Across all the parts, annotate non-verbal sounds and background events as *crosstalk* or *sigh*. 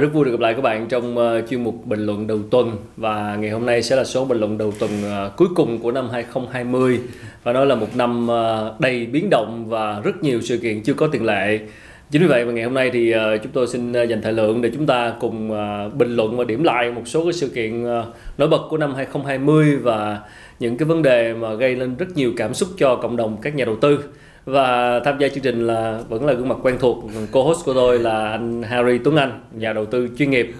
Rất vui được gặp lại các bạn trong ờ, chuyên mục bình luận đầu tuần. Và ngày hôm nay sẽ là số bình luận đầu tuần ờ, cuối cùng của năm 2020 và nó là một năm ờ, đầy biến động và rất nhiều sự kiện chưa có tiền lệ. Chính vì vậy mà ngày hôm nay thì chúng tôi xin dành thời lượng để chúng ta cùng bình luận và điểm lại một số cái sự kiện nổi bật của năm 2020 và những cái vấn đề mà gây lên rất nhiều cảm xúc cho cộng đồng các nhà đầu tư và tham gia chương trình là vẫn là gương mặt quen thuộc co-host của tôi là anh Harry Tuấn Anh nhà đầu tư chuyên nghiệp.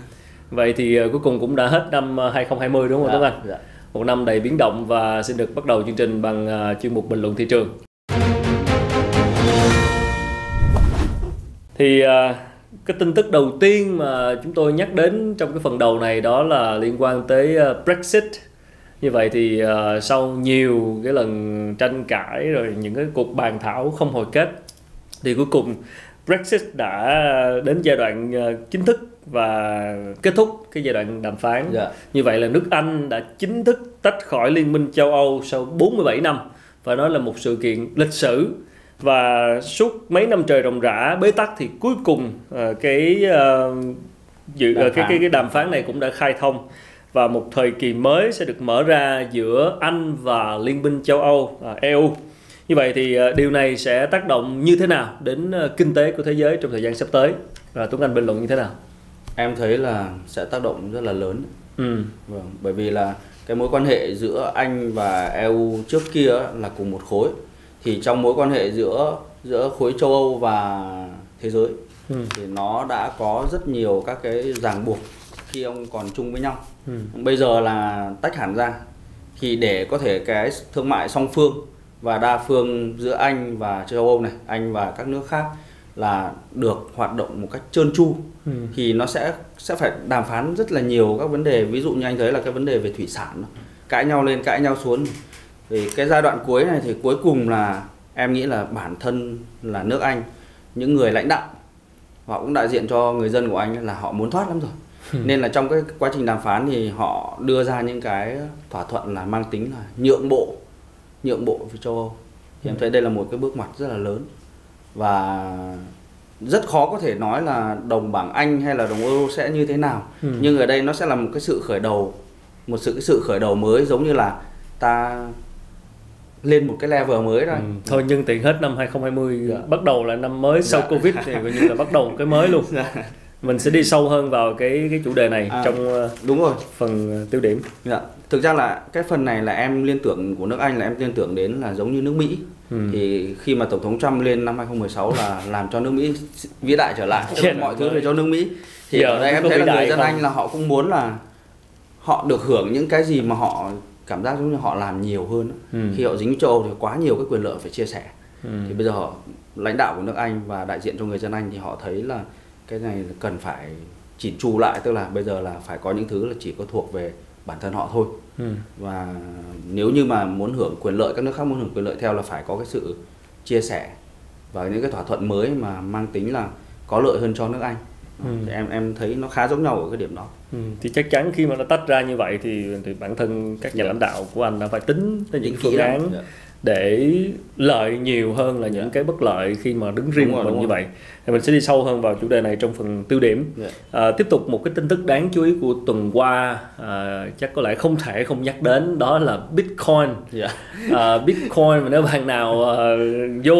Vậy thì uh, cuối cùng cũng đã hết năm 2020 đúng không dạ, Tuấn Anh? dạ. một năm đầy biến động và xin được bắt đầu chương trình bằng uh, chuyên mục bình luận thị trường. Thì cái tin tức đầu tiên mà chúng tôi nhắc đến trong cái phần đầu này đó là liên quan tới Brexit như vậy thì uh, sau nhiều cái lần tranh cãi rồi những cái cuộc bàn thảo không hồi kết thì cuối cùng Brexit đã đến giai đoạn uh, chính thức và kết thúc cái giai đoạn đàm phán. Yeah. Dạ. Như vậy là nước Anh đã chính thức tách khỏi Liên minh châu Âu sau 47 năm và nó là một sự kiện lịch sử và suốt mấy năm trời ròng rã bế tắc thì cuối cùng uh, cái uh, dự uh, cái, cái cái đàm phán này cũng đã khai thông và một thời kỳ mới sẽ được mở ra giữa Anh và Liên minh châu Âu à, EU. Như vậy thì à, điều này sẽ tác động như thế nào đến à, kinh tế của thế giới trong thời gian sắp tới? Và Tuấn Anh bình luận như thế nào? Em thấy là sẽ tác động rất là lớn. Ừ. Vâng, bởi vì là cái mối quan hệ giữa Anh và EU trước kia là cùng một khối. Thì trong mối quan hệ giữa giữa khối châu Âu và thế giới ừ. thì nó đã có rất nhiều các cái ràng buộc khi ông còn chung với nhau ừ. bây giờ là tách hẳn ra thì để có thể cái thương mại song phương và đa phương giữa Anh và châu Âu này Anh và các nước khác là được hoạt động một cách trơn tru ừ. thì nó sẽ sẽ phải đàm phán rất là nhiều các vấn đề ví dụ như anh thấy là cái vấn đề về thủy sản cãi nhau lên cãi nhau xuống thì cái giai đoạn cuối này thì cuối cùng là em nghĩ là bản thân là nước Anh những người lãnh đạo họ cũng đại diện cho người dân của anh là họ muốn thoát lắm rồi nên là trong cái quá trình đàm phán thì họ đưa ra những cái thỏa thuận là mang tính là nhượng bộ nhượng bộ với châu Âu thì em thấy đây là một cái bước ngoặt rất là lớn và rất khó có thể nói là đồng bảng Anh hay là đồng euro sẽ như thế nào ừ. nhưng ở đây nó sẽ là một cái sự khởi đầu một sự cái sự khởi đầu mới giống như là ta lên một cái level mới rồi. Ừ. Thôi nhân tiện hết năm 2020 dạ. bắt đầu là năm mới sau dạ. Covid thì coi như là bắt đầu một cái mới luôn. *laughs* Dạ mình sẽ đi sâu hơn vào cái cái chủ đề này à, trong ờ, đúng rồi phần ờ, tiêu điểm dạ. thực ra là cái phần này là em liên tưởng của nước Anh là em liên tưởng đến là giống như nước Mỹ ừ. thì khi mà tổng thống Trump lên năm 2016 là làm cho nước Mỹ vĩ đại trở lại mọi thứ về cho nước Mỹ thì Giờ ở đây em thấy là người dân không? Anh là họ cũng muốn là họ được hưởng những cái gì mà họ cảm giác giống như họ làm nhiều hơn ừ. khi họ dính châu Âu thì quá nhiều cái quyền lợi phải chia sẻ ừ. thì bây giờ họ lãnh đạo của nước Anh và đại diện cho người dân Anh thì họ thấy là cái này cần phải chỉnh chu lại tức là bây giờ là phải có những thứ là chỉ có thuộc về bản thân họ thôi ừ. và nếu như mà muốn hưởng quyền lợi các nước khác muốn hưởng quyền lợi theo là phải có cái sự chia sẻ và những cái thỏa thuận mới mà mang tính là có lợi hơn cho nước Anh ừ. thì em em thấy nó khá giống nhau ở cái điểm đó ừ. thì chắc chắn khi mà nó tách ra như vậy thì thì bản thân các nhà lãnh đạo của anh đã phải tính tới những phương án yeah để lợi nhiều hơn là những yeah. Dạ. cái bất lợi khi mà đứng riêng một mình như vậy thì mình sẽ đi sâu hơn vào chủ đề này trong phần tiêu điểm yeah. Dạ. à, tiếp tục một cái tin tức đáng chú ý của tuần qua à, chắc có lẽ không thể không nhắc đến đó là bitcoin yeah. Dạ. à, bitcoin mà nếu bạn nào à, vô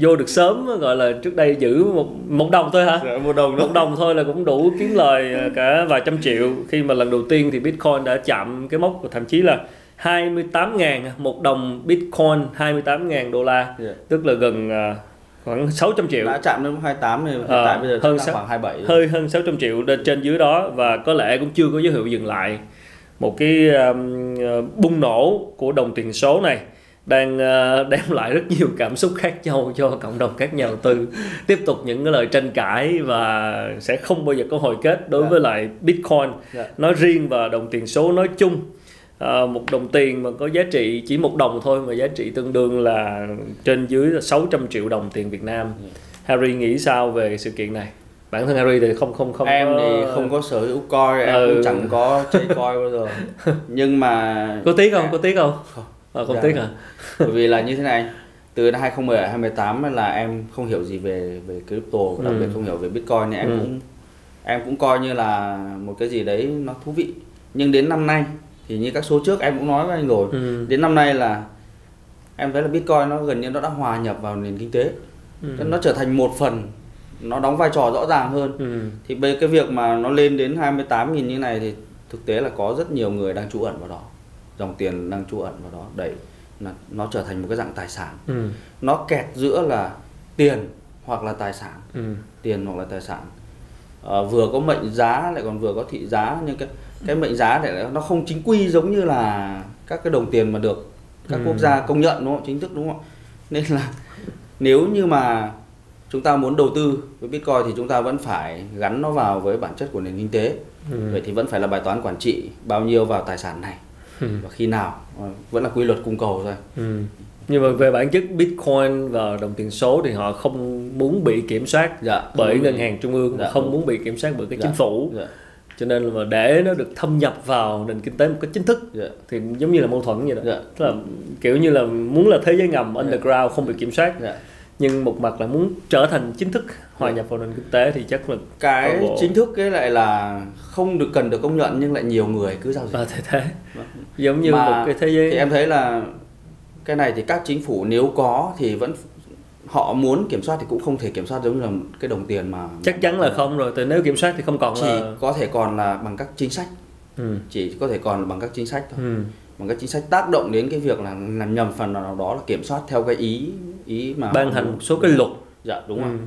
vô được sớm gọi là trước đây giữ một một đồng thôi hả yeah, một đồng một đồng thôi là cũng đủ kiếm lời cả vài trăm triệu khi mà lần đầu tiên thì bitcoin đã chạm cái mốc thậm chí là 28 ngàn một đồng Bitcoin 28 ngàn đô la yeah. Dạ. tức là gần uh, khoảng 600 triệu đã chạm đến 28 thì hiện à, tại bây giờ hơn 6, khoảng 27 hơi hơn 600 triệu trên, dưới đó và có lẽ cũng chưa có dấu hiệu dừng lại một cái um, bùng nổ của đồng tiền số này đang uh, *laughs* đem lại rất nhiều cảm xúc khác nhau cho cộng đồng các nhà đầu tư tiếp tục những cái lời tranh cãi và sẽ không bao giờ có hồi kết đối. Dạ. với lại Bitcoin yeah. Dạ. nói riêng và đồng tiền số nói chung à, một đồng tiền mà có giá trị chỉ một đồng thôi mà giá trị tương đương là trên dưới 600 triệu đồng tiền Việt Nam ừ. Harry nghĩ sao về sự kiện này bản thân Harry thì không không không em có... thì không có sở hữu coi em ừ. cũng chẳng có chơi coi bao giờ *laughs* nhưng mà có tiếc không có tiếc không không, à, không dạ. tiếc hả bởi vì là như thế này từ năm 2017 2018 là em không hiểu gì về về crypto đặc biệt ừ. không hiểu về bitcoin nên em ừ. cũng em cũng coi như là một cái gì đấy nó thú vị nhưng đến năm nay thì như các số trước em cũng nói với anh rồi ừ. đến năm nay là em thấy là bitcoin nó gần như nó đã hòa nhập vào nền kinh tế ừ. nó trở thành một phần nó đóng vai trò rõ ràng hơn ừ. thì bây cái việc mà nó lên đến 28 nghìn như này thì thực tế là có rất nhiều người đang trú ẩn vào đó dòng tiền đang trú ẩn vào đó đẩy là nó trở thành một cái dạng tài sản ừ. nó kẹt giữa là tiền hoặc là tài sản ừ. tiền hoặc là tài sản à, vừa có mệnh giá lại còn vừa có thị giá nhưng cái cái mệnh giá để nó không chính quy giống như là các cái đồng tiền mà được các ừ. quốc gia công nhận đúng không? Chính thức đúng không nên là nếu như mà chúng ta muốn đầu tư với bitcoin thì chúng ta vẫn phải gắn nó vào với bản chất của nền kinh tế. Ừ. vậy thì vẫn phải là bài toán quản trị bao nhiêu vào tài sản này ừ. và khi nào. Ờ, vẫn là quy luật cung cầu thôi. Ừ. nhưng mà về bản chất bitcoin và đồng tiền số thì họ không muốn bị kiểm soát dạ, bởi ngân hàng trung ương dạ, không muốn bị kiểm soát bởi cái dạ, chính phủ. Dạ cho nên là để nó được thâm nhập vào nền kinh tế một cách chính thức yeah. Dạ. thì giống như là mâu thuẫn vậy đó yeah. Tức là kiểu như là muốn là thế giới ngầm dạ. underground không bị kiểm soát yeah. nhưng một mặt là muốn trở thành chính thức hòa nhập vào nền kinh tế thì chắc là cái bộ... chính thức cái lại là không được cần được công nhận nhưng lại nhiều người cứ giao dịch à, thế thế vâng. giống như Mà một cái thế giới thì em thấy là cái này thì các chính phủ nếu có thì vẫn họ muốn kiểm soát thì cũng không thể kiểm soát giống như là cái đồng tiền mà chắc chắn là không rồi từ nếu kiểm soát thì không còn chỉ là... có thể còn là bằng các chính sách ừ. chỉ có thể còn bằng các chính sách thôi ừ. bằng các chính sách tác động đến cái việc là làm nhầm phần nào đó là kiểm soát theo cái ý ý mà ban hành một số cái luật dạ đúng ừ. rồi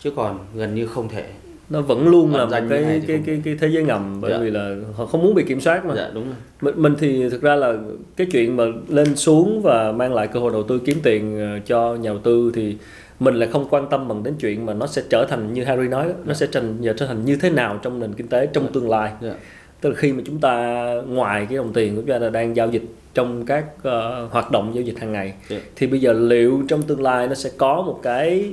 chứ còn gần như không thể nó vẫn luôn là một cái cái, cái cái cái thế giới ngầm bởi dạ. vì là họ không muốn bị kiểm soát mà dạ, đúng rồi. mình mình thì thực ra là cái chuyện mà lên xuống và mang lại cơ hội đầu tư kiếm tiền ờ, cho nhà đầu tư thì mình lại không quan tâm bằng đến chuyện mà nó sẽ trở thành như Harry nói nó dạ. sẽ thành giờ trở thành như thế nào trong nền kinh tế trong dạ. tương lai dạ. tức là khi mà chúng ta ngoài cái đồng tiền của chúng ta đang giao dịch trong các uh, hoạt động giao dịch hàng ngày yeah. thì bây giờ liệu trong tương lai nó sẽ có một cái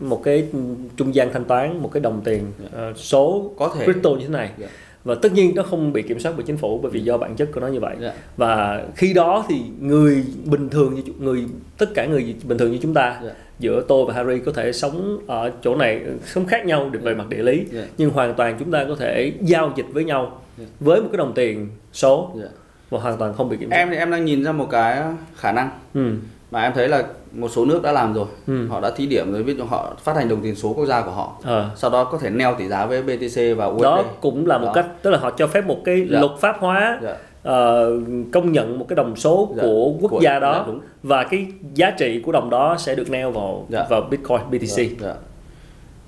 một cái trung gian thanh toán một cái đồng tiền uh, số có thể crypto như thế này yeah. và tất nhiên nó không bị kiểm soát bởi chính phủ bởi vì do bản chất của nó như vậy yeah. và khi đó thì người bình thường như người tất cả người bình thường như chúng ta yeah. giữa tôi và Harry có thể sống ở chỗ này sống khác nhau về yeah. mặt địa lý yeah. nhưng hoàn toàn chúng ta có thể giao dịch với nhau yeah. với một cái đồng tiền số yeah. và hoàn toàn không bị kiểm soát em thì em đang nhìn ra một cái khả năng ừ mà em thấy là một số nước đã làm rồi ừ. họ đã thí điểm rồi biết họ phát hành đồng tiền số quốc gia của họ à. sau đó có thể neo tỷ giá với BTC và USD đó cũng là một đó. cách tức là họ cho phép một cái dạ. luật pháp hóa dạ. uh, công nhận một cái đồng số dạ. của quốc của, gia đó dạ, và cái giá trị của đồng đó sẽ được neo vào dạ. vào Bitcoin BTC dạ. Dạ.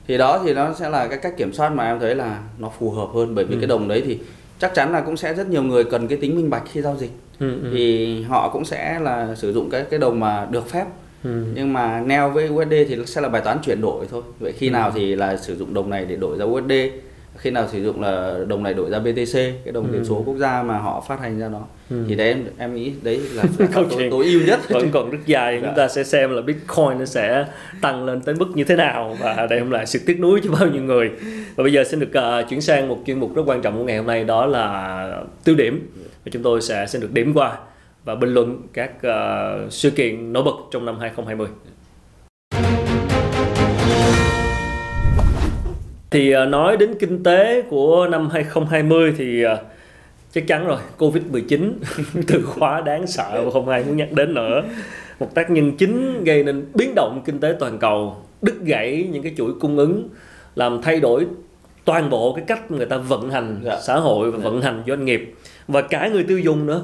thì đó thì nó sẽ là cái cách kiểm soát mà em thấy là nó phù hợp hơn bởi vì ừ. cái đồng đấy thì chắc chắn là cũng sẽ rất nhiều người cần cái tính minh bạch khi giao dịch ừ, ừ. thì họ cũng sẽ là sử dụng cái cái đồng mà được phép ừ. nhưng mà neo với USD thì sẽ là bài toán chuyển đổi thôi vậy khi ừ. nào thì là sử dụng đồng này để đổi ra USD khi nào sử dụng là đồng này đổi ra BTC cái đồng tiền ừ. số quốc gia mà họ phát hành ra đó ừ. thì đấy em em nghĩ đấy là *laughs* câu chuyện tối ưu nhất vẫn còn rất dài dạ. chúng ta sẽ xem là Bitcoin nó sẽ tăng lên tới mức như thế nào và đem lại sự tiếc nuối cho bao nhiêu người và bây giờ xin được uh, chuyển sang một chuyên mục rất quan trọng của ngày hôm nay đó là tiêu điểm và chúng tôi sẽ xin được điểm qua và bình luận các uh, sự kiện nổi bật trong năm 2020 Thì uh, nói đến kinh tế của năm 2020 thì uh, chắc chắn rồi Covid-19 *laughs* từ khóa đáng sợ và không ai muốn nhắc đến nữa. Một tác nhân chính gây nên biến động kinh tế toàn cầu, đứt gãy những cái chuỗi cung ứng, làm thay đổi toàn bộ cái cách người ta vận hành dạ. xã hội và dạ. vận hành doanh nghiệp và cả người tiêu dùng nữa.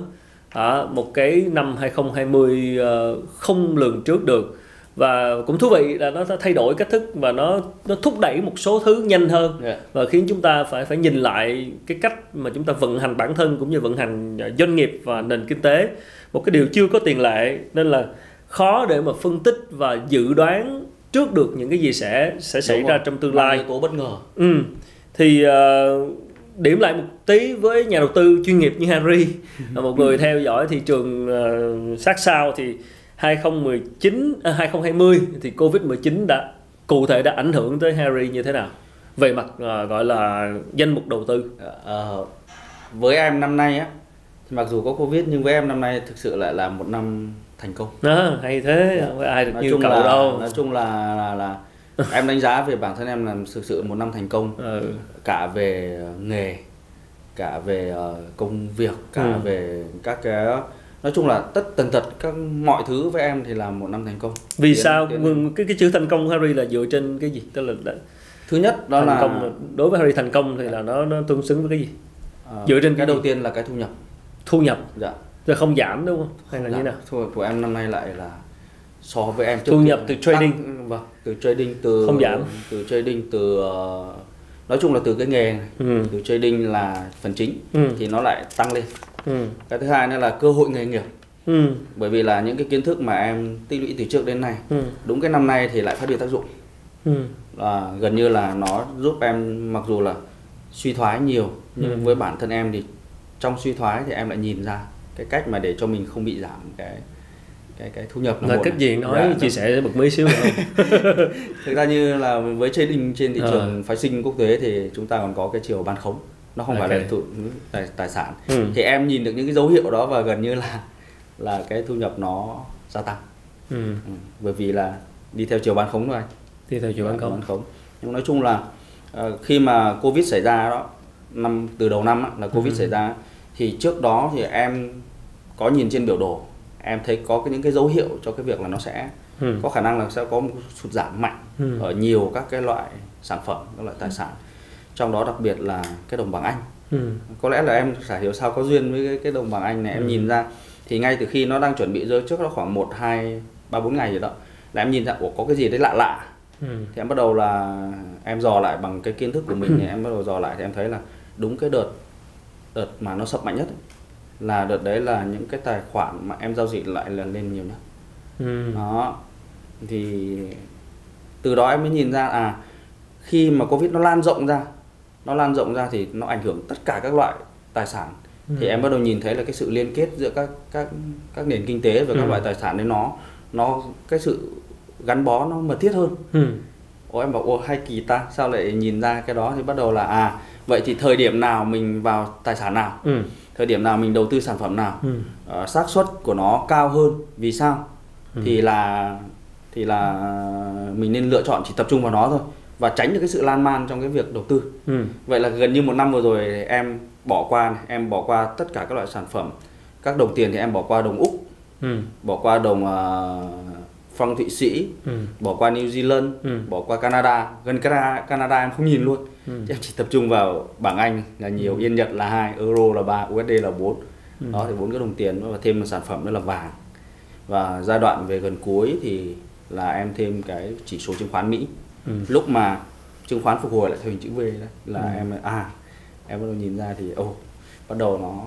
À, một cái năm 2020 uh, không lường trước được. Và cũng thú vị là nó thay đổi cách thức và nó nó thúc đẩy một số thứ nhanh hơn. Yeah. Dạ. và khiến chúng ta phải phải nhìn lại cái cách mà chúng ta vận hành bản thân cũng như vận hành à, doanh nghiệp và nền kinh tế. Một cái điều chưa có tiền lệ nên là khó để mà phân tích và dự đoán trước được những cái gì sẽ sẽ xảy ra trong tương lai. yếu tố bất ngờ. Ừ. Thì uh, điểm lại một tí với nhà đầu tư chuyên nghiệp như Harry một người theo dõi thị trường uh, sát sao thì 2019 à, 2020 thì Covid-19 đã cụ thể đã ảnh hưởng tới Harry như thế nào? Về mặt uh, gọi là danh mục đầu tư. Uh, với em năm nay á thì mặc dù có Covid nhưng với em năm nay thực sự lại là một năm thành công. À, hay thế. Dạ. ai được nói như chung cậu là, đâu. Nói chung là là, là *laughs* em đánh giá về bản thân em là thực sự một năm thành công. Ừ. cả về nghề cả về công việc cả ừ. về các cái nói chung là tất tần tật các mọi thứ với em thì là một năm thành công. Vì tiến, sao? tiến cái cái chữ thành công Harry là dựa trên cái gì? Tức là, là thứ nhất đó thành là công, đối với Harry thành công thì là nó nó tương xứng với cái gì? À, dựa trên cái, cái đầu tiên là cái thu nhập. Thu nhập. Dạ. Rồi không giảm đúng không? Hay là dạ. như nào? Thu của em năm nay lại là so với em thu nhập từ trading tăng, vâng từ trading từ không giảm từ trading từ uh, nói chung là từ cái nghề này, ừ. từ trading là phần chính ừ. thì nó lại tăng lên ừ. cái thứ hai nữa là cơ hội nghề nghiệp ừ. bởi vì là những cái kiến thức mà em tích lũy từ trước đến nay ừ. đúng cái năm nay thì lại phát huy tác dụng ừ. là gần như là nó giúp em mặc dù là suy thoái nhiều nhưng ừ. với bản thân em thì trong suy thoái thì em lại nhìn ra cái cách mà để cho mình không bị giảm cái cái cái thu nhập là, cách gì nói dạ, chia sẻ bật mí xíu nữa *laughs* thực ra như là với trading trên thị ờ. trường à. phái sinh quốc tế thì chúng ta còn có cái chiều bán khống nó không okay. phải là thụ, tài, tài sản ừ. thì em nhìn được những cái dấu hiệu đó và gần như là là cái thu nhập nó gia tăng ừ. Ừ. bởi vì là đi theo chiều bán khống thôi đi theo chiều bán khống. bán khống nhưng nói chung là uh, khi mà covid xảy ra đó năm từ đầu năm á, là covid ừ. xảy ra thì trước đó thì em có nhìn trên biểu đồ em thấy có cái, những cái dấu hiệu cho cái việc là nó sẽ ừ. có khả năng là sẽ có một sụt giảm mạnh ừ. ở nhiều các cái loại sản phẩm các loại tài sản trong đó đặc biệt là cái đồng bảng Anh ừ. có lẽ là em chả hiểu sao có duyên với cái, cái đồng bảng Anh này ừ. em nhìn ra thì ngay từ khi nó đang chuẩn bị rơi trước đó khoảng một hai ba bốn ngày rồi đó là em nhìn ra ủa có cái gì đấy lạ lạ ừ. thì em bắt đầu là em dò lại bằng cái kiến thức của mình thì *coughs* em bắt đầu dò lại thì em thấy là đúng cái đợt đợt mà nó sập mạnh nhất ấy, là đợt đấy là những cái tài khoản mà em giao dịch lại là lên nhiều nhất ừ. đó thì từ đó em mới nhìn ra à khi mà covid nó lan rộng ra nó lan rộng ra thì nó ảnh hưởng tất cả các loại tài sản ừ. thì em bắt đầu nhìn thấy là cái sự liên kết giữa các các các nền kinh tế và các ừ. loại tài sản đấy nó nó cái sự gắn bó nó mật thiết hơn ừ. Ồ, em bảo ô hay kỳ ta sao lại nhìn ra cái đó thì bắt đầu là à vậy thì thời điểm nào mình vào tài sản nào ừ. thời điểm nào mình đầu tư sản phẩm nào ừ. uh, xác suất của nó cao hơn vì sao ừ. thì là thì là mình nên lựa chọn chỉ tập trung vào nó thôi và tránh được cái sự lan man trong cái việc đầu tư ừ. vậy là gần như một năm vừa rồi em bỏ qua này, em bỏ qua tất cả các loại sản phẩm các đồng tiền thì em bỏ qua đồng úc ừ. bỏ qua đồng uh, phong thụy sĩ ừ. bỏ qua new zealand ừ. bỏ qua canada gần canada canada em không nhìn luôn ừ. em chỉ tập trung vào bảng anh là nhiều ừ. yên nhật là hai euro là ba usd là bốn ừ. đó thì bốn cái đồng tiền và thêm một sản phẩm nữa là vàng và giai đoạn về gần cuối thì là em thêm cái chỉ số chứng khoán mỹ ừ. lúc mà chứng khoán phục hồi lại theo hình chữ V đó là ừ. em à em bắt đầu nhìn ra thì ô oh, bắt đầu nó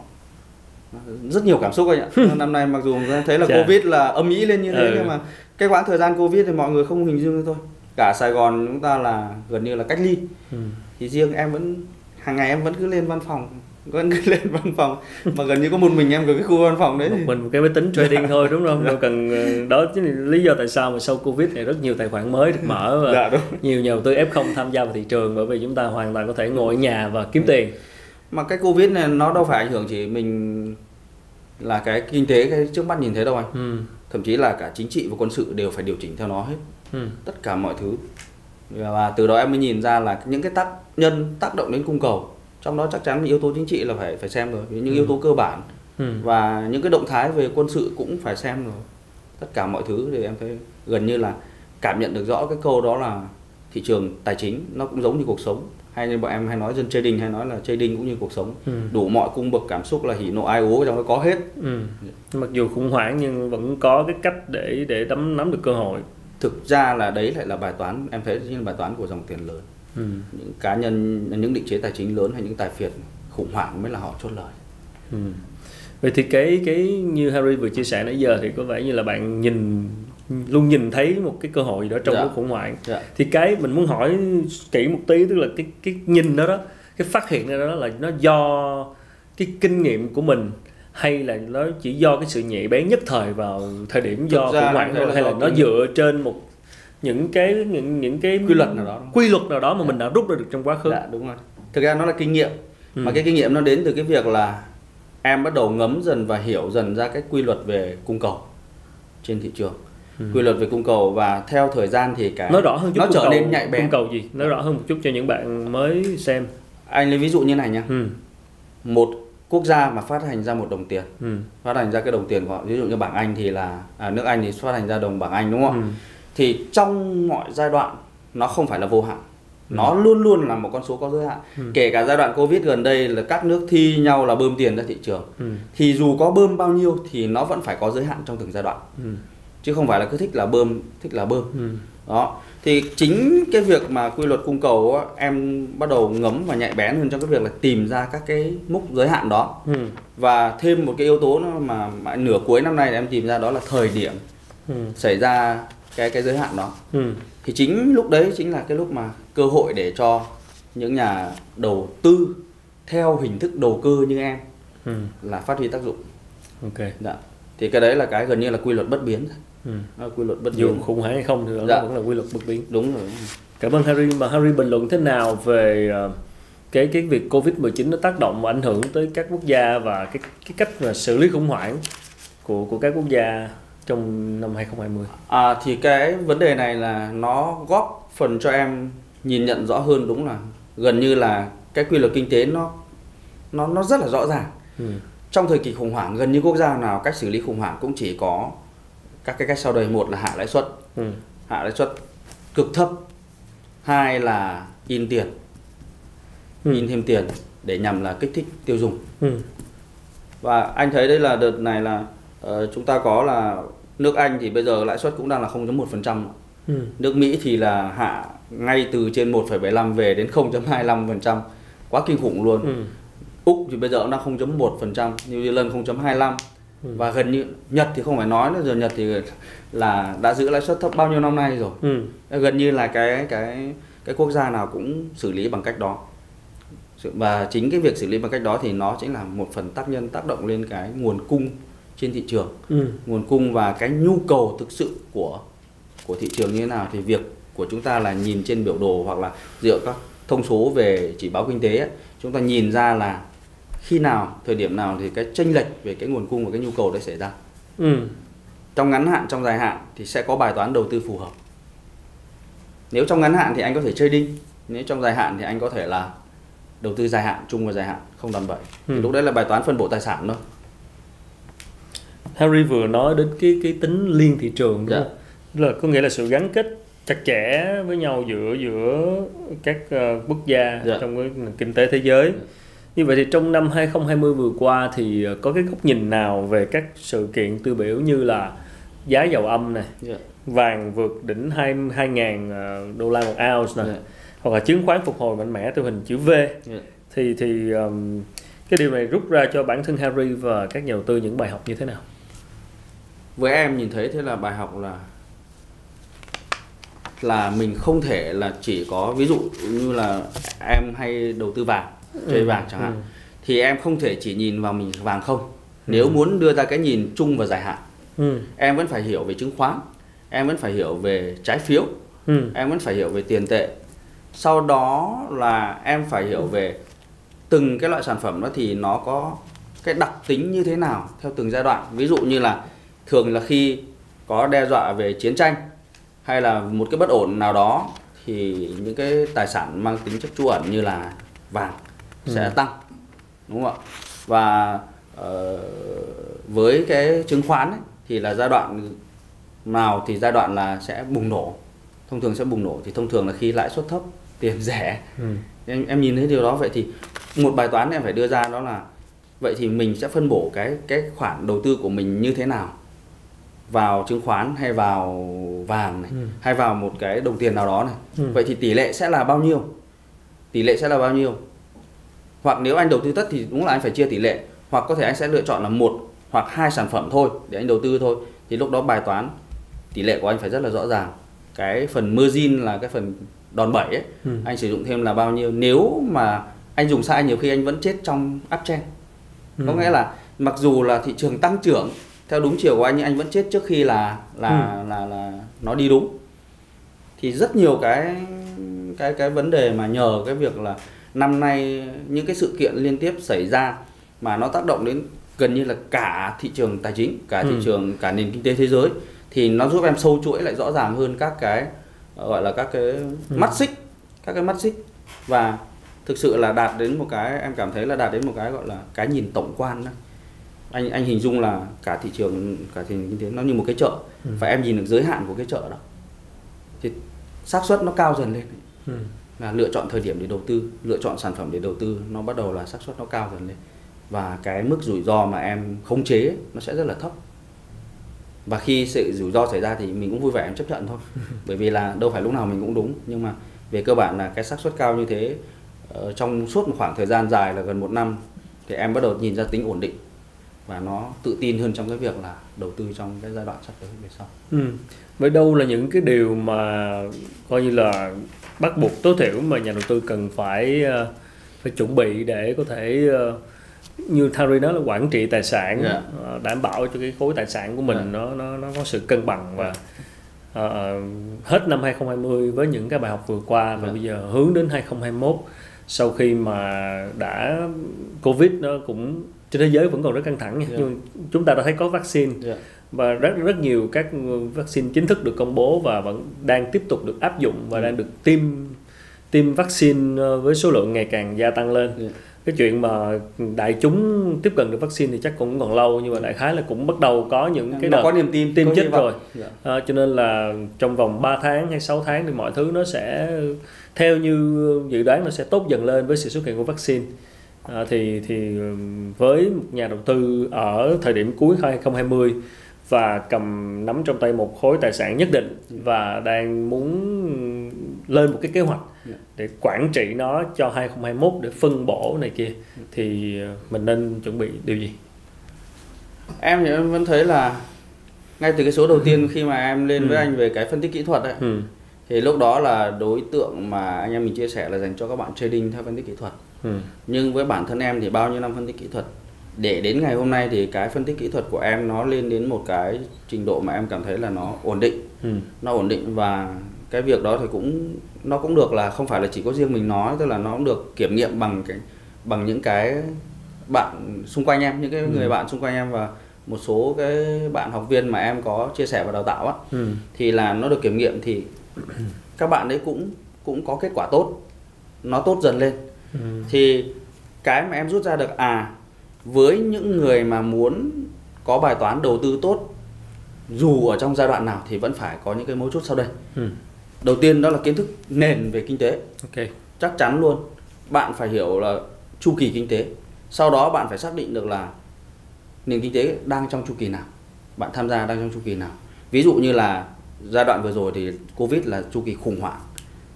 rất nhiều cảm xúc anh ạ *laughs* năm nay mặc dù thấy là Chà. covid là âm ý lên như thế ừ. nhưng mà cái quãng thời gian covid thì mọi người không hình dung thôi. Cả sài gòn chúng ta là gần như là cách ly. Ừ. thì riêng em vẫn hàng ngày em vẫn cứ lên văn phòng vẫn cứ *laughs* lên văn phòng. Mà gần như có một mình em ở cái khu văn phòng đấy. Một mình một cái máy tính trading thôi đúng không? Đâu cần ờ, đó chính là lý do tại sao mà sau covid này rất nhiều tài khoản mới được mở và dạ, đúng. nhiều nhà đầu tư f 0 tham gia vào thị trường bởi vì chúng ta hoàn toàn có thể ngồi ở nhà và kiếm tiền. Mà cái covid này nó đâu phải ảnh hưởng chỉ mình là cái kinh tế cái trước mắt nhìn thấy đâu anh. Ừ. thậm chí là cả chính trị và quân sự đều phải điều chỉnh theo nó hết ừ. tất cả mọi thứ và từ đó em mới nhìn ra là những cái tác nhân tác động đến cung cầu trong đó chắc chắn yếu tố chính trị là phải phải xem rồi những ừ. yếu tố cơ bản ừ. và những cái động thái về quân sự cũng phải xem rồi tất cả mọi thứ thì em thấy gần như là cảm nhận được rõ cái câu đó là thị trường tài chính nó cũng giống như cuộc sống hay như bọn em hay nói dân trading hay nói là trading cũng như cuộc sống ừ. đủ mọi cung bậc cảm xúc là hỉ nộ ai ố trong đó có hết ừ. mặc dù khủng hoảng nhưng vẫn có cái cách để để đắm nắm được cơ hội thực ra là đấy lại là bài toán em thấy như là bài toán của dòng tiền lớn ừ. những cá nhân những định chế tài chính lớn hay những tài phiệt khủng hoảng mới là họ chốt lời ừ. vậy thì cái cái như Harry vừa chia sẻ nãy giờ thì có vẻ như là bạn nhìn luôn nhìn thấy một cái cơ hội gì đó trong dạ. lúc khủng hoảng dạ. thì cái mình muốn hỏi kỹ một tí tức là cái cái nhìn đó đó cái phát hiện đó, đó là nó do cái kinh nghiệm của mình hay là nó chỉ do cái sự nhạy bén nhất thời vào thời điểm do khủng hoảng thôi hay là nó dựa trên một những cái những những cái quy luật nào đó quy luật nào đó mà dạ. mình đã rút ra được trong quá khứ dạ, đúng rồi thực ra nó là kinh nghiệm ừ. mà cái kinh nghiệm nó đến từ cái việc là em bắt đầu ngấm dần và hiểu dần ra cái quy luật về cung cầu trên thị trường ừ. quy luật về cung cầu và theo thời gian thì cái nói rõ hơn chút nó trở cầu, nên nhạy bén cung cầu gì nói rõ hơn một chút cho những bạn mới xem anh lấy ví dụ như này nhá ừ. một quốc gia mà phát hành ra một đồng tiền ừ. phát hành ra cái đồng tiền của họ ví dụ như bảng Anh thì là à, nước Anh thì phát hành ra đồng bảng Anh đúng không ừ. thì trong mọi giai đoạn nó không phải là vô hạn ừ. nó luôn luôn là một con số có giới hạn ừ. kể cả giai đoạn covid gần đây là các nước thi nhau là bơm tiền ra thị trường ừ. thì dù có bơm bao nhiêu thì nó vẫn phải có giới hạn trong từng giai đoạn ừ. Chứ không phải là cứ thích là bơm thích là bơm ừ. đó thì chính cái việc mà quy luật cung cầu á, em bắt đầu ngấm và nhạy bén hơn trong cái việc là tìm ra các cái mốc giới hạn đó ừ. và thêm một cái yếu tố nữa mà, mà nửa cuối năm nay em tìm ra đó là thời điểm ừ. xảy ra cái cái giới hạn đó ừ. thì chính lúc đấy chính là cái lúc mà cơ hội để cho những nhà đầu tư theo hình thức đầu cơ như em ừ. là phát huy tác dụng ok dạ thì cái đấy là cái gần như là quy luật bất biến ừ. quy luật bất dù biến. khủng hoảng hay không thì dạ. nó vẫn là quy luật bất biến đúng rồi cảm ơn Harry mà Harry bình luận thế nào về uh, cái cái việc Covid 19 nó tác động và ảnh hưởng tới các quốc gia và cái cái cách mà xử lý khủng hoảng của của các quốc gia trong năm 2020? À thì cái vấn đề này là nó góp phần cho em nhìn nhận rõ hơn đúng là gần như là cái quy luật kinh tế nó nó nó rất là rõ ràng. Ừ. Trong thời kỳ khủng hoảng gần như quốc gia nào cách xử lý khủng hoảng cũng chỉ có các cái cách sau đây một là hạ lãi suất ừ. hạ lãi suất cực thấp hai là in tiền ừ. in thêm tiền để nhằm là kích thích tiêu dùng ừ. và anh thấy đây là đợt này là uh, chúng ta có là nước Anh thì bây giờ lãi suất cũng đang là 0.1% ừ. nước Mỹ thì là hạ ngay từ trên 1,75 về đến 0.25% quá kinh khủng luôn ừ. Úc thì bây giờ cũng đang 0.1% New Zealand 0.25 Ừ. và gần như Nhật thì không phải nói nữa giờ Nhật thì là đã giữ lãi suất thấp bao nhiêu năm nay rồi ừ. gần như là cái cái cái quốc gia nào cũng xử lý bằng cách đó và chính cái việc xử lý bằng cách đó thì nó chính là một phần tác nhân tác động lên cái nguồn cung trên thị trường ừ. nguồn cung và cái nhu cầu thực sự của của thị trường như thế nào thì việc của chúng ta là nhìn trên biểu đồ hoặc là dựa các thông số về chỉ báo kinh tế ấy, chúng ta nhìn ra là khi nào thời điểm nào thì cái tranh lệch về cái nguồn cung và cái nhu cầu đấy xảy ra ừ. trong ngắn hạn trong dài hạn thì sẽ có bài toán đầu tư phù hợp nếu trong ngắn hạn thì anh có thể trading nếu trong dài hạn thì anh có thể là đầu tư dài hạn chung và dài hạn không đòn bẩy ừ. thì lúc đấy là bài toán phân bổ tài sản thôi Harry vừa nói đến cái cái tính liên thị trường đúng dạ. không? Là có nghĩa là sự gắn kết chặt chẽ với nhau giữa giữa các uh, quốc gia dạ. trong cái kinh tế thế giới. Dạ như vậy thì trong năm 2020 vừa qua thì ờ, có cái góc nhìn nào về các sự kiện tiêu biểu như là giá dầu âm này, yeah. Dạ. vàng vượt đỉnh 2 2.000 ờ, đô la một ounce này, yeah. Dạ. hoặc là chứng khoán phục hồi mạnh mẽ theo hình chữ V. Yeah. Dạ. Thì thì um, cái điều này rút ra cho bản thân Harry và các nhà đầu tư những bài học như thế nào? Với em nhìn thấy thế là bài học là là mình không thể là chỉ có ví dụ như là em hay đầu tư vàng chơi ừ. vàng chẳng hạn ừ. thì em không thể chỉ nhìn vào mình vàng không ừ. nếu muốn đưa ra cái nhìn chung và dài hạn em vẫn phải hiểu về chứng khoán em vẫn phải hiểu về trái phiếu em vẫn phải hiểu về tiền tệ sau đó là em phải hiểu về từng cái loại sản phẩm đó thì nó có cái đặc tính như thế nào theo từng giai đoạn ví dụ như là thường là khi có đe dọa về chiến tranh hay là một cái bất ổn nào đó thì những cái tài sản mang tính chất trú ẩn như là vàng sẽ ừ. tăng đúng không ạ và uh, với cái chứng khoán ấy, thì là giai đoạn nào thì giai đoạn là sẽ bùng nổ thông thường sẽ bùng nổ thì thông thường là khi lãi suất thấp tiền rẻ ừ. em em nhìn thấy điều đó vậy thì một bài toán em phải đưa ra đó là vậy thì mình sẽ phân bổ cái cái khoản đầu tư của mình như thế nào vào chứng khoán hay vào vàng này ừ. hay vào một cái đồng tiền nào đó này ừ. vậy thì tỷ lệ sẽ là bao nhiêu tỷ lệ sẽ là bao nhiêu hoặc nếu anh đầu tư tất thì đúng là anh phải chia tỷ lệ hoặc có thể anh sẽ lựa chọn là một hoặc hai sản phẩm thôi để anh đầu tư thôi thì lúc đó bài toán tỷ lệ của anh phải rất là rõ ràng cái phần margin là cái phần đòn bẩy ấy ừ. anh sử dụng thêm là bao nhiêu nếu mà anh dùng sai nhiều khi anh vẫn chết trong uptrend ừ. có nghĩa là mặc dù là thị trường tăng trưởng theo đúng chiều của anh nhưng anh vẫn chết trước khi là là ừ. là, là là nó đi đúng thì rất nhiều cái cái cái vấn đề mà nhờ cái việc là năm nay những cái sự kiện liên tiếp xảy ra mà nó tác động đến gần như là cả thị trường tài chính cả thị ừ. trường cả nền kinh tế thế giới thì nó giúp em sâu chuỗi lại rõ ràng hơn các cái gọi là các cái ừ. mắt xích các cái mắt xích và thực sự là đạt đến một cái em cảm thấy là đạt đến một cái gọi là cái nhìn tổng quan đó. anh anh hình dung là cả thị trường cả thị trường kinh tế nó như một cái chợ ừ. và em nhìn được giới hạn của cái chợ đó thì xác suất nó cao dần lên ừ. Là lựa chọn thời điểm để đầu tư lựa chọn sản phẩm để đầu tư nó bắt đầu là xác suất nó cao dần lên. Và cái mức rủi ro mà em khống chế nó sẽ rất là thấp. Và khi sự rủi ro xảy ra thì mình cũng vui vẻ em chấp nhận thôi. *laughs* Bởi vì là đâu phải lúc nào mình cũng đúng. Nhưng mà về cơ bản là cái xác suất cao như thế uh, trong suốt một khoảng thời gian dài là gần một năm thì em bắt đầu nhìn ra tính ổn định. Và nó tự tin hơn trong cái việc là đầu tư trong cái giai đoạn sắp tới về sau. Ừ. Với đâu là những cái điều mà coi như là bắt buộc tối thiểu mà nhà đầu tư cần phải uh, phải chuẩn bị để có thể uh, như Thari nói là quản trị tài sản yeah. Dạ. uh, đảm bảo cho cái khối tài sản của mình yeah. Dạ. nó nó nó có sự cân bằng và uh, hết năm 2020 với những cái bài học vừa qua và yeah. Dạ. bây giờ hướng đến 2021 sau khi mà đã Covid nó cũng trên thế giới vẫn còn rất căng thẳng yeah. nhưng chúng ta đã thấy có vaccine yeah. Và rất rất nhiều các vaccine chính thức được công bố và vẫn đang tiếp tục được áp dụng và mm. đang được tiêm tiêm vaccine với số lượng ngày càng gia tăng lên. Yeah cái chuyện mà đại chúng tiếp cận được vaccine thì chắc cũng còn lâu nhưng mà đại khái là cũng bắt đầu có những cái đợt có niềm tin tiêm chích rồi. Yeah. À, cho nên là trong vòng 3 tháng hay 6 tháng thì mọi thứ nó sẽ theo như dự đoán nó sẽ tốt dần lên với sự xuất hiện của vaccine. À, thì thì với một nhà đầu tư ở thời điểm cuối 2020 và cầm nắm trong tay một khối tài sản nhất định và đang muốn lên một cái kế hoạch để quản trị nó cho 2021 để phân bổ này kia thì mình nên chuẩn bị điều gì? Em thì em vẫn thấy là ngay từ cái số đầu tiên khi mà em lên ừ. với anh về cái phân tích kỹ thuật ấy ừ. thì lúc đó là đối tượng mà anh em mình chia sẻ là dành cho các bạn trading theo phân tích kỹ thuật. Ừ. Nhưng với bản thân em thì bao nhiêu năm phân tích kỹ thuật để đến ngày hôm nay thì cái phân tích kỹ thuật của em nó lên đến một cái trình độ mà em cảm thấy là nó ổn định ừ. nó ổn định và cái việc đó thì cũng nó cũng được là không phải là chỉ có riêng mình nói tức là nó cũng được kiểm nghiệm bằng cái bằng những cái bạn xung quanh em những cái ừ. người bạn xung quanh em và một số cái bạn học viên mà em có chia sẻ và đào tạo á ừ. thì là nó được kiểm nghiệm thì các bạn ấy cũng cũng có kết quả tốt nó tốt dần lên ừ. thì cái mà em rút ra được à với những người mà muốn có bài toán đầu tư tốt dù ở trong giai đoạn nào thì vẫn phải có những cái mấu chốt sau đây ừ. đầu tiên đó là kiến thức nền về kinh tế okay. chắc chắn luôn bạn phải hiểu là chu kỳ kinh tế sau đó bạn phải xác định được là nền kinh tế đang trong chu kỳ nào bạn tham gia đang trong chu kỳ nào ví dụ như là giai đoạn vừa rồi thì covid là chu kỳ khủng hoảng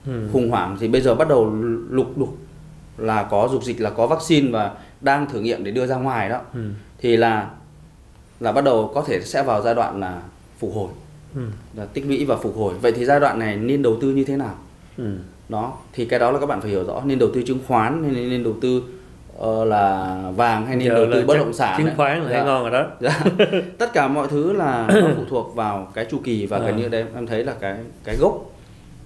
ừ. khủng hoảng thì bây giờ bắt đầu lục đục là có dục dịch là có vaccine và đang thử nghiệm để đưa ra ngoài đó ừ. thì là là bắt đầu có thể sẽ vào giai đoạn là phục hồi ừ. là tích lũy và phục hồi vậy thì giai đoạn này nên đầu tư như thế nào ừ. đó thì cái đó là các bạn phải hiểu rõ nên đầu tư chứng khoán hay nên, nên đầu tư uh, là vàng hay nên Giờ đầu tư bất động sản chứng khoán là dạ. ngon rồi đó dạ. *laughs* tất cả mọi thứ là nó phụ thuộc vào cái chu kỳ và gần như đây em thấy là cái cái gốc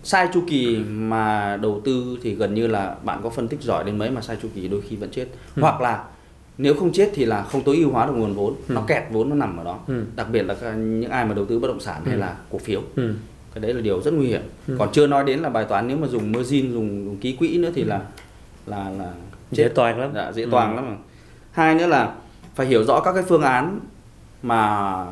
sai chu kỳ mà đầu tư thì gần như là bạn có phân tích giỏi đến mấy mà sai chu kỳ đôi khi vẫn chết ừ. hoặc là nếu không chết thì là không tối ưu hóa được nguồn vốn ừ. nó kẹt vốn nó nằm ở đó ừ. đặc biệt là những ai mà đầu tư bất động sản ừ. hay là cổ phiếu ừ. cái đấy là điều rất nguy hiểm ừ. còn chưa nói đến là bài toán nếu mà dùng margin dùng, dùng ký quỹ nữa thì là là là chết. dễ toàn lắm dạ, dễ ừ. toàn lắm hai nữa là phải hiểu rõ các cái phương án mà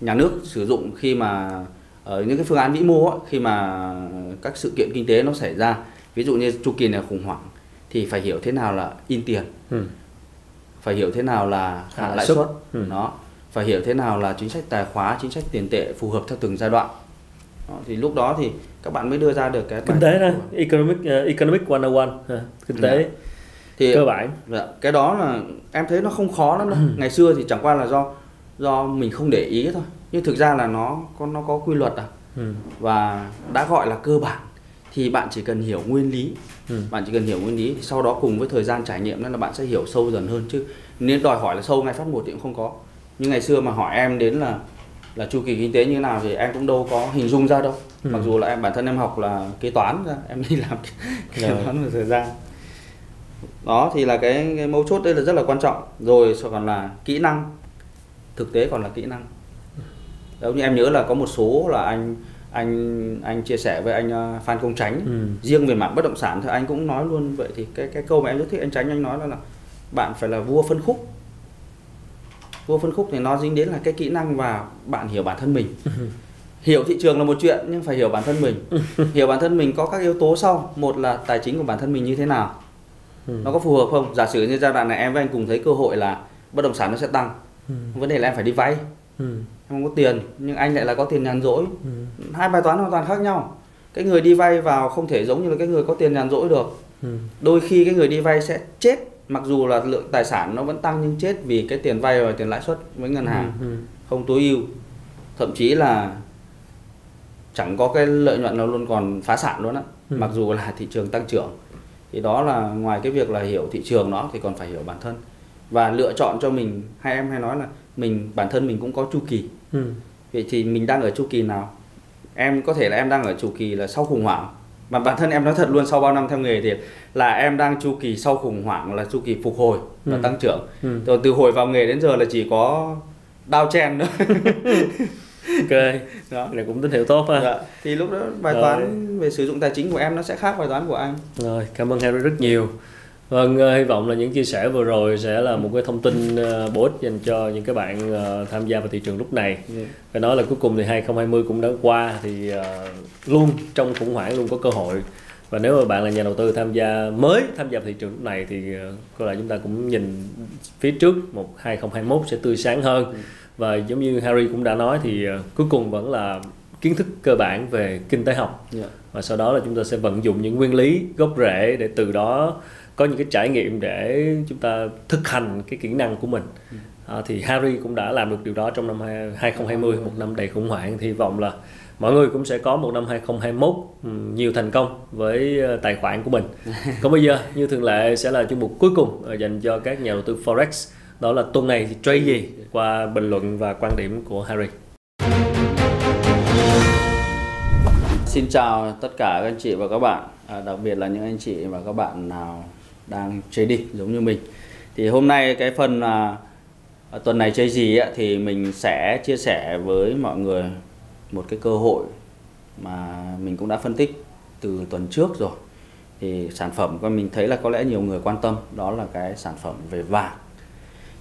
nhà nước sử dụng khi mà ở những cái phương án vĩ mô ấy, khi mà các sự kiện kinh tế nó xảy ra ví dụ như chu kỳ này khủng hoảng thì phải hiểu thế nào là in tiền ừ. phải hiểu thế nào là hạ lãi suất ừ. phải hiểu thế nào là chính sách tài khóa chính sách tiền tệ phù hợp theo từng giai đoạn đó, thì lúc đó thì các bạn mới đưa ra được cái kinh tế đó economic uh, economic 101 uh, kinh tế. Dạ. thì cơ bản dạ, cái đó là em thấy nó không khó lắm đâu ừ. ngày xưa thì chẳng qua là do do mình không để ý thôi nhưng thực ra là nó có nó có quy luật à. Ừ. và đã gọi là cơ bản thì bạn chỉ cần hiểu nguyên lý. Ừ. bạn chỉ cần hiểu nguyên lý thì sau đó cùng với thời gian trải nghiệm nên là bạn sẽ hiểu sâu dần hơn. Chứ nếu đòi hỏi là sâu ngay phát một thì cũng không có. Nhưng ngày xưa mà hỏi em đến là là chu kỳ kinh tế như thế nào thì em cũng đâu có hình dung ra đâu. Ừ. mặc dù là em bản thân em học là kế toán ra em đi làm kế toán một thời gian. Đó thì là cái, cái mấu chốt đây là rất là quan trọng. Rồi còn là kỹ năng. Thực tế còn là kỹ năng giống như em nhớ là có một số là anh anh anh chia sẻ với anh ờ, Phan Công Tránh. Ừ. riêng về mảng bất động sản thì anh cũng nói luôn. Vậy thì cái cái câu mà em rất thích anh Tránh anh nói là, là bạn phải là vua phân khúc. Vua phân khúc thì nó dính đến là cái kỹ năng và bạn hiểu bản thân mình. *laughs* Hiểu thị trường là một chuyện nhưng phải hiểu bản thân mình. *laughs* Hiểu bản thân mình có các yếu tố sau. Một là tài chính của bản thân mình như thế nào. Ừ. nó có phù hợp không? Giả sử như giai đoạn này em với anh cùng thấy cơ hội là bất động sản nó sẽ tăng. Ừ. vấn đề là em phải đi vay ừ. em không có tiền nhưng anh lại là có tiền nhàn rỗi ừ. hai bài toán hoàn toàn khác nhau cái người đi vay vào không thể giống như là cái người có tiền nhàn rỗi được ừ. đôi khi cái người đi vay sẽ chết mặc dù là lượng tài sản nó vẫn tăng nhưng chết vì cái tiền vay và tiền lãi suất với ngân hàng ừ. ừ. không tối ưu thậm chí là chẳng có cái lợi nhuận nào luôn còn phá sản luôn á ừ. mặc dù là thị trường tăng trưởng thì đó là ngoài cái việc là hiểu thị trường nó thì còn phải hiểu bản thân và lựa chọn cho mình hai em hay nói là mình bản thân mình cũng có chu kỳ ừ. vậy thì mình đang ở chu kỳ nào em có thể là em đang ở chu kỳ là sau khủng hoảng mà bản thân em nói thật luôn sau bao năm theo nghề thì là em đang chu kỳ sau khủng hoảng là chu kỳ phục hồi và ừ. tăng trưởng ừ. rồi từ hồi vào nghề đến giờ là chỉ có đau chen nữa *laughs* ok đó này cũng tín hiệu tốt ha dạ. thì lúc đó bài rồi. toán về sử dụng tài chính của em nó sẽ khác bài toán của anh rồi cảm ơn Harry rất nhiều Vâng, uh, hy vọng là những chia sẻ vừa rồi sẽ là một cái thông tin uh, bổ ích dành cho những cái bạn uh, tham gia vào thị trường lúc này. Yeah. Dạ. Phải nói là cuối cùng thì 2020 cũng đã qua thì luôn trong khủng hoảng luôn có cơ hội. Và nếu mà bạn là nhà đầu tư tham gia mới tham gia vào thị trường lúc này thì có lẽ chúng ta cũng nhìn phía trước một 2021 sẽ tươi sáng hơn. Yeah. Ừ. Và giống như Harry cũng đã nói thì cuối cùng vẫn là kiến thức cơ bản về kinh tế học. Yeah. Dạ. Và sau đó là chúng ta sẽ vận dụng những nguyên lý gốc rễ để từ đó có những cái trải nghiệm để chúng ta thực hành cái kỹ năng của mình. Ừ. à, thì Harry cũng đã làm được điều đó trong năm 2020 một năm đầy khủng hoảng. Thì hy vọng là mọi người cũng sẽ có một năm 2021 ừ, nhiều thành công với ờ, tài khoản của mình. *laughs* Còn bây giờ như thường lệ sẽ là chuyên mục cuối cùng ờ, dành cho các nhà đầu tư forex. Đó là tuần này thì trade gì qua bình luận và quan điểm của Harry. Xin chào tất cả các anh chị và các bạn, à, đặc biệt là những anh chị và các bạn nào đang chơi đi giống như mình. Thì hôm nay cái phần à, tuần này chơi gì ấy, thì mình sẽ chia sẻ với mọi người một cái cơ hội mà mình cũng đã phân tích từ tuần trước rồi. Thì sản phẩm của mình thấy là có lẽ nhiều người quan tâm đó là cái sản phẩm về vàng.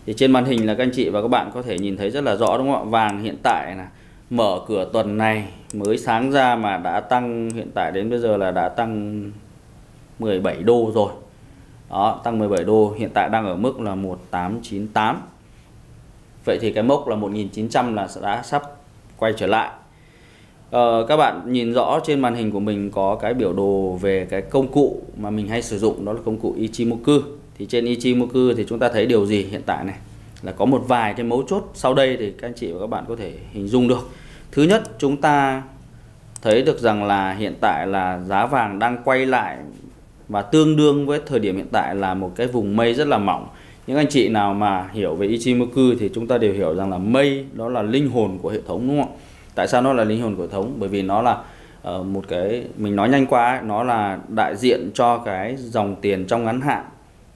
Thì trên màn hình là các anh chị và các bạn có thể nhìn thấy rất là rõ đúng không ạ? Vàng hiện tại là mở cửa tuần này mới sáng ra mà đã tăng hiện tại đến bây giờ là đã tăng 17 đô rồi đó tăng 17 đô hiện tại đang ở mức là 1898 vậy thì cái mốc là 1900 là đã sắp quay trở lại. Ờ, các bạn nhìn rõ trên màn hình của mình có cái biểu đồ về cái công cụ mà mình hay sử dụng đó là công cụ Ichimoku. Thì trên Ichimoku thì chúng ta thấy điều gì hiện tại này? Là có một vài cái mấu chốt sau đây thì các anh chị và các bạn có thể hình dung được. Thứ nhất chúng ta thấy được rằng là hiện tại là giá vàng đang quay lại và tương đương với thời điểm hiện tại là một cái vùng mây rất là mỏng. Những anh chị nào mà hiểu về Ichimoku thì chúng ta đều hiểu rằng là mây đó là linh hồn của hệ thống đúng không ạ? Tại sao nó là linh hồn của hệ thống? Bởi vì nó là uh, một cái mình nói nhanh qua ấy, nó là đại diện cho cái dòng tiền trong ngắn hạn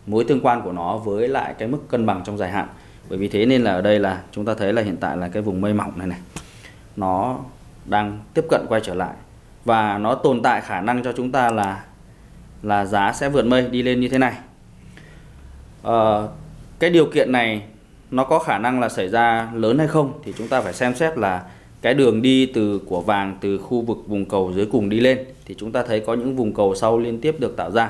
mối tương quan của nó với lại cái mức cân bằng trong dài hạn. Bởi vì thế nên là ở đây là chúng ta thấy là hiện tại là cái vùng mây mỏng này này nó đang tiếp cận quay trở lại. Và nó tồn tại khả năng cho chúng ta là là giá sẽ vượt mây đi lên như thế này. À, cái điều kiện này nó có khả năng là xảy ra lớn hay không thì chúng ta phải xem xét là cái đường đi từ của vàng từ khu vực vùng cầu dưới cùng đi lên thì chúng ta thấy có những vùng cầu sau liên tiếp được tạo ra.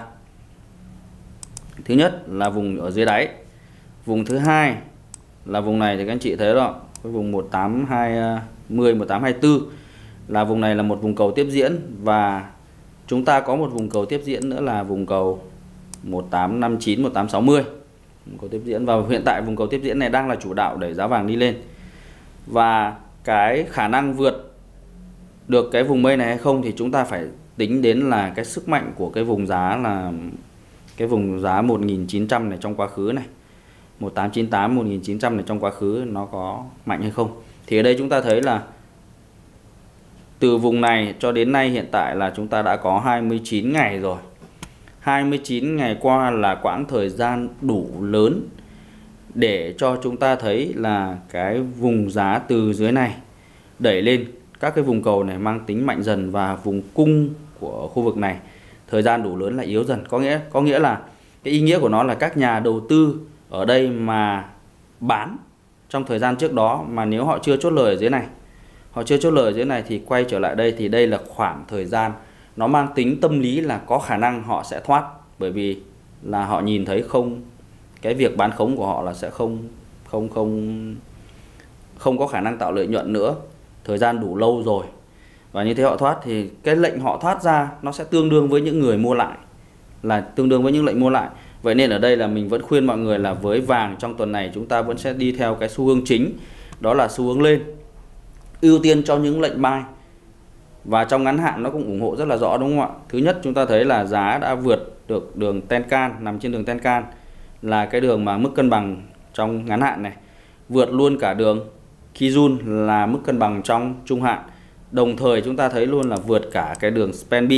Thứ nhất là vùng ở dưới đáy. Vùng thứ hai là vùng này thì các anh chị thấy đó cái vùng 18210 1824 ờ, là vùng này là một vùng cầu tiếp diễn và chúng ta có một vùng cầu tiếp diễn nữa là vùng cầu 1859 1860 vùng cầu tiếp diễn và hiện tại vùng cầu tiếp diễn này đang là chủ đạo để giá vàng đi lên. Và cái khả năng vượt được cái vùng mây này hay không thì chúng ta phải tính đến là cái sức mạnh của cái vùng giá là cái vùng giá 1900 này trong quá khứ này. 1898 1900 này trong quá khứ nó có mạnh hay không. Thì ở đây chúng ta thấy là từ vùng này cho đến nay hiện tại là chúng ta đã có 29 ngày rồi. 29 ngày qua là quãng thời gian đủ lớn để cho chúng ta thấy là cái vùng giá từ dưới này đẩy lên. Các cái vùng cầu này mang tính mạnh dần và vùng cung của khu vực này thời gian đủ lớn là yếu dần. Có nghĩa có nghĩa là cái ý nghĩa của nó là các nhà đầu tư ở đây mà bán trong thời gian trước đó mà nếu họ chưa chốt lời ở dưới này họ chưa chốt lời dưới này thì quay trở lại đây thì đây là khoảng thời gian nó mang tính tâm lý là có khả năng họ sẽ thoát. Bởi vì là họ nhìn thấy không, cái việc bán khống của họ là sẽ không không không không có khả năng tạo lợi nhuận nữa. Thời gian đủ lâu rồi. Và như thế họ thoát thì cái lệnh họ thoát ra nó sẽ tương đương với những người mua lại, là tương đương với những lệnh mua lại. Vậy nên ở đây là mình vẫn khuyên mọi người là với vàng trong tuần này chúng ta vẫn sẽ đi theo cái xu hướng chính, đó là xu hướng lên ưu tiên cho những lệnh buy và trong ngắn hạn nó cũng ủng hộ rất là rõ, đúng không ạ? Thứ nhất, chúng ta thấy là giá đã vượt được đường Tenkan, nằm trên đường Tenkan, là cái đường mà mức cân bằng trong ngắn hạn này. Vượt luôn cả đường Kijun, là mức cân bằng trong trung hạn. Đồng thời, chúng ta thấy luôn là vượt cả cái đường Span B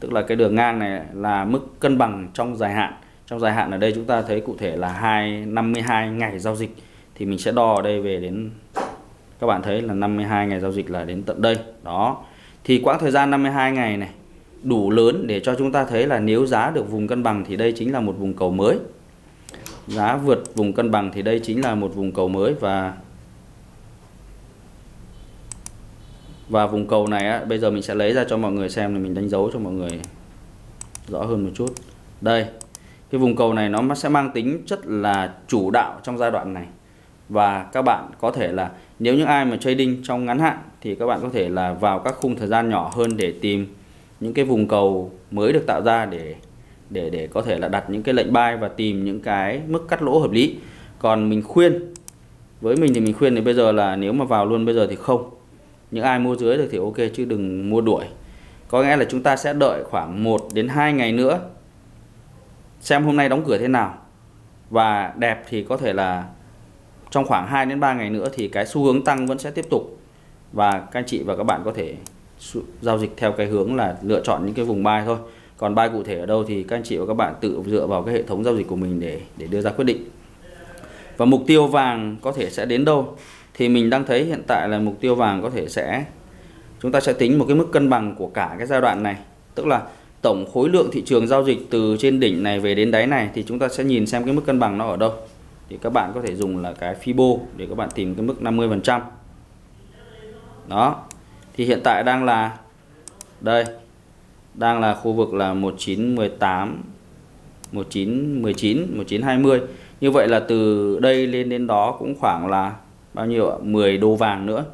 tức là cái đường ngang này là mức cân bằng trong dài hạn. Trong dài hạn ở đây chúng ta thấy cụ thể là 252 ngày giao dịch, thì mình sẽ đo ở đây về đến các bạn thấy là 52 ngày giao dịch là đến tận đây. Đó. Thì quãng thời gian 52 ngày này đủ lớn để cho chúng ta thấy là nếu giá được vùng cân bằng thì đây chính là một vùng cầu mới. Giá vượt vùng cân bằng thì đây chính là một vùng cầu mới và và vùng cầu này á, bây giờ mình sẽ lấy ra cho mọi người xem là mình đánh dấu cho mọi người rõ hơn một chút. Đây cái vùng cầu này nó sẽ mang tính chất là chủ đạo trong giai đoạn này và các bạn có thể là nếu những ai mà trading trong ngắn hạn thì các bạn có thể là vào các khung thời gian nhỏ hơn để tìm những cái vùng cầu mới được tạo ra để để để có thể là đặt những cái lệnh buy và tìm những cái mức cắt lỗ hợp lý. Còn mình khuyên, với mình thì mình khuyên thì bây giờ là nếu mà vào luôn bây giờ thì không. Những ai mua dưới được thì ok, chứ đừng mua đuổi. Có nghĩa là chúng ta sẽ đợi khoảng 1 đến 2 ngày nữa, xem hôm nay đóng cửa thế nào. Và đẹp thì có thể là trong khoảng 2 đến 3 ngày nữa thì cái xu hướng tăng vẫn sẽ tiếp tục. Và các anh chị và các bạn có thể giao dịch theo cái hướng là lựa chọn những cái vùng buy thôi. Còn buy cụ thể ở đâu thì các anh chị và các bạn tự dựa vào cái hệ thống giao dịch của mình để để đưa ra quyết định. Và mục tiêu vàng có thể sẽ đến đâu? Thì mình đang thấy hiện tại là mục tiêu vàng có thể sẽ, chúng ta sẽ tính một cái mức cân bằng của cả cái giai đoạn này. Tức là tổng khối lượng thị trường giao dịch từ trên đỉnh này về đến đáy này thì chúng ta sẽ nhìn xem cái mức cân bằng nó ở đâu thì các bạn có thể dùng là cái Fibo để các bạn tìm cái mức 50% đó. Thì hiện tại đang là, đây, đang là khu vực là 1918 1919 1920 như vậy là từ đây lên đến đó cũng khoảng là bao nhiêu ạ? 10 đô vàng nữa.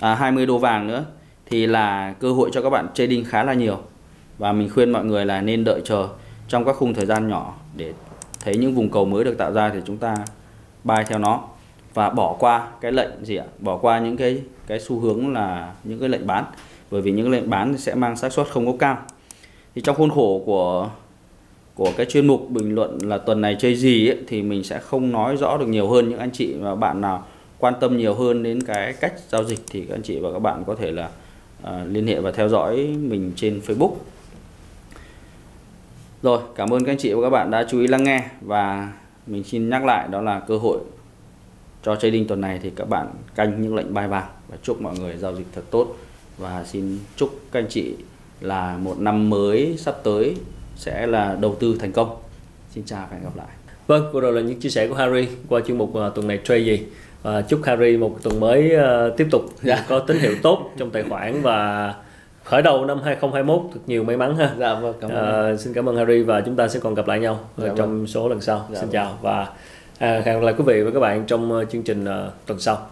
À 20 đô vàng nữa. Thì là cơ hội cho các bạn trading khá là nhiều. Và mình khuyên mọi người là nên đợi chờ trong các khung thời gian nhỏ để thấy những vùng cầu mới được tạo ra thì chúng ta buy theo nó. Và bỏ qua cái lệnh gì ạ? Bỏ qua những cái cái xu hướng là những cái lệnh bán. Bởi vì những lệnh bán sẽ mang xác suất không có cao. Thì trong khuôn khổ của của cái chuyên mục bình luận là tuần này chơi gì ấy, thì mình sẽ không nói rõ được nhiều hơn. Những anh chị và bạn nào quan tâm nhiều hơn đến cái cách giao dịch thì các anh chị và các bạn có thể là uh, liên hệ và theo dõi mình trên Facebook rồi cảm ơn các anh chị và các bạn đã chú ý lắng nghe. Và mình xin nhắc lại đó là cơ hội cho trading tuần này thì các bạn canh những lệnh buy vàng và chúc mọi người giao dịch thật tốt. Và xin chúc các anh chị là một năm mới sắp tới sẽ là đầu tư thành công. Xin chào và hẹn gặp lại. Vâng vừa rồi là những chia sẻ của Harry qua chuyên mục uh, tuần này trade gì? Và chúc Harry một tuần mới uh, tiếp tục dạ. có tín hiệu tốt trong tài khoản và khởi đầu năm 2021 thật nhiều may mắn ha. Dạ vâng, cảm ơn. À, xin cảm ơn Harry và chúng ta sẽ còn gặp lại nhau dạ trong vâng. số lần sau. Dạ xin vâng. chào và à, hẹn gặp lại quý vị và các bạn trong chương trình uh, tuần sau.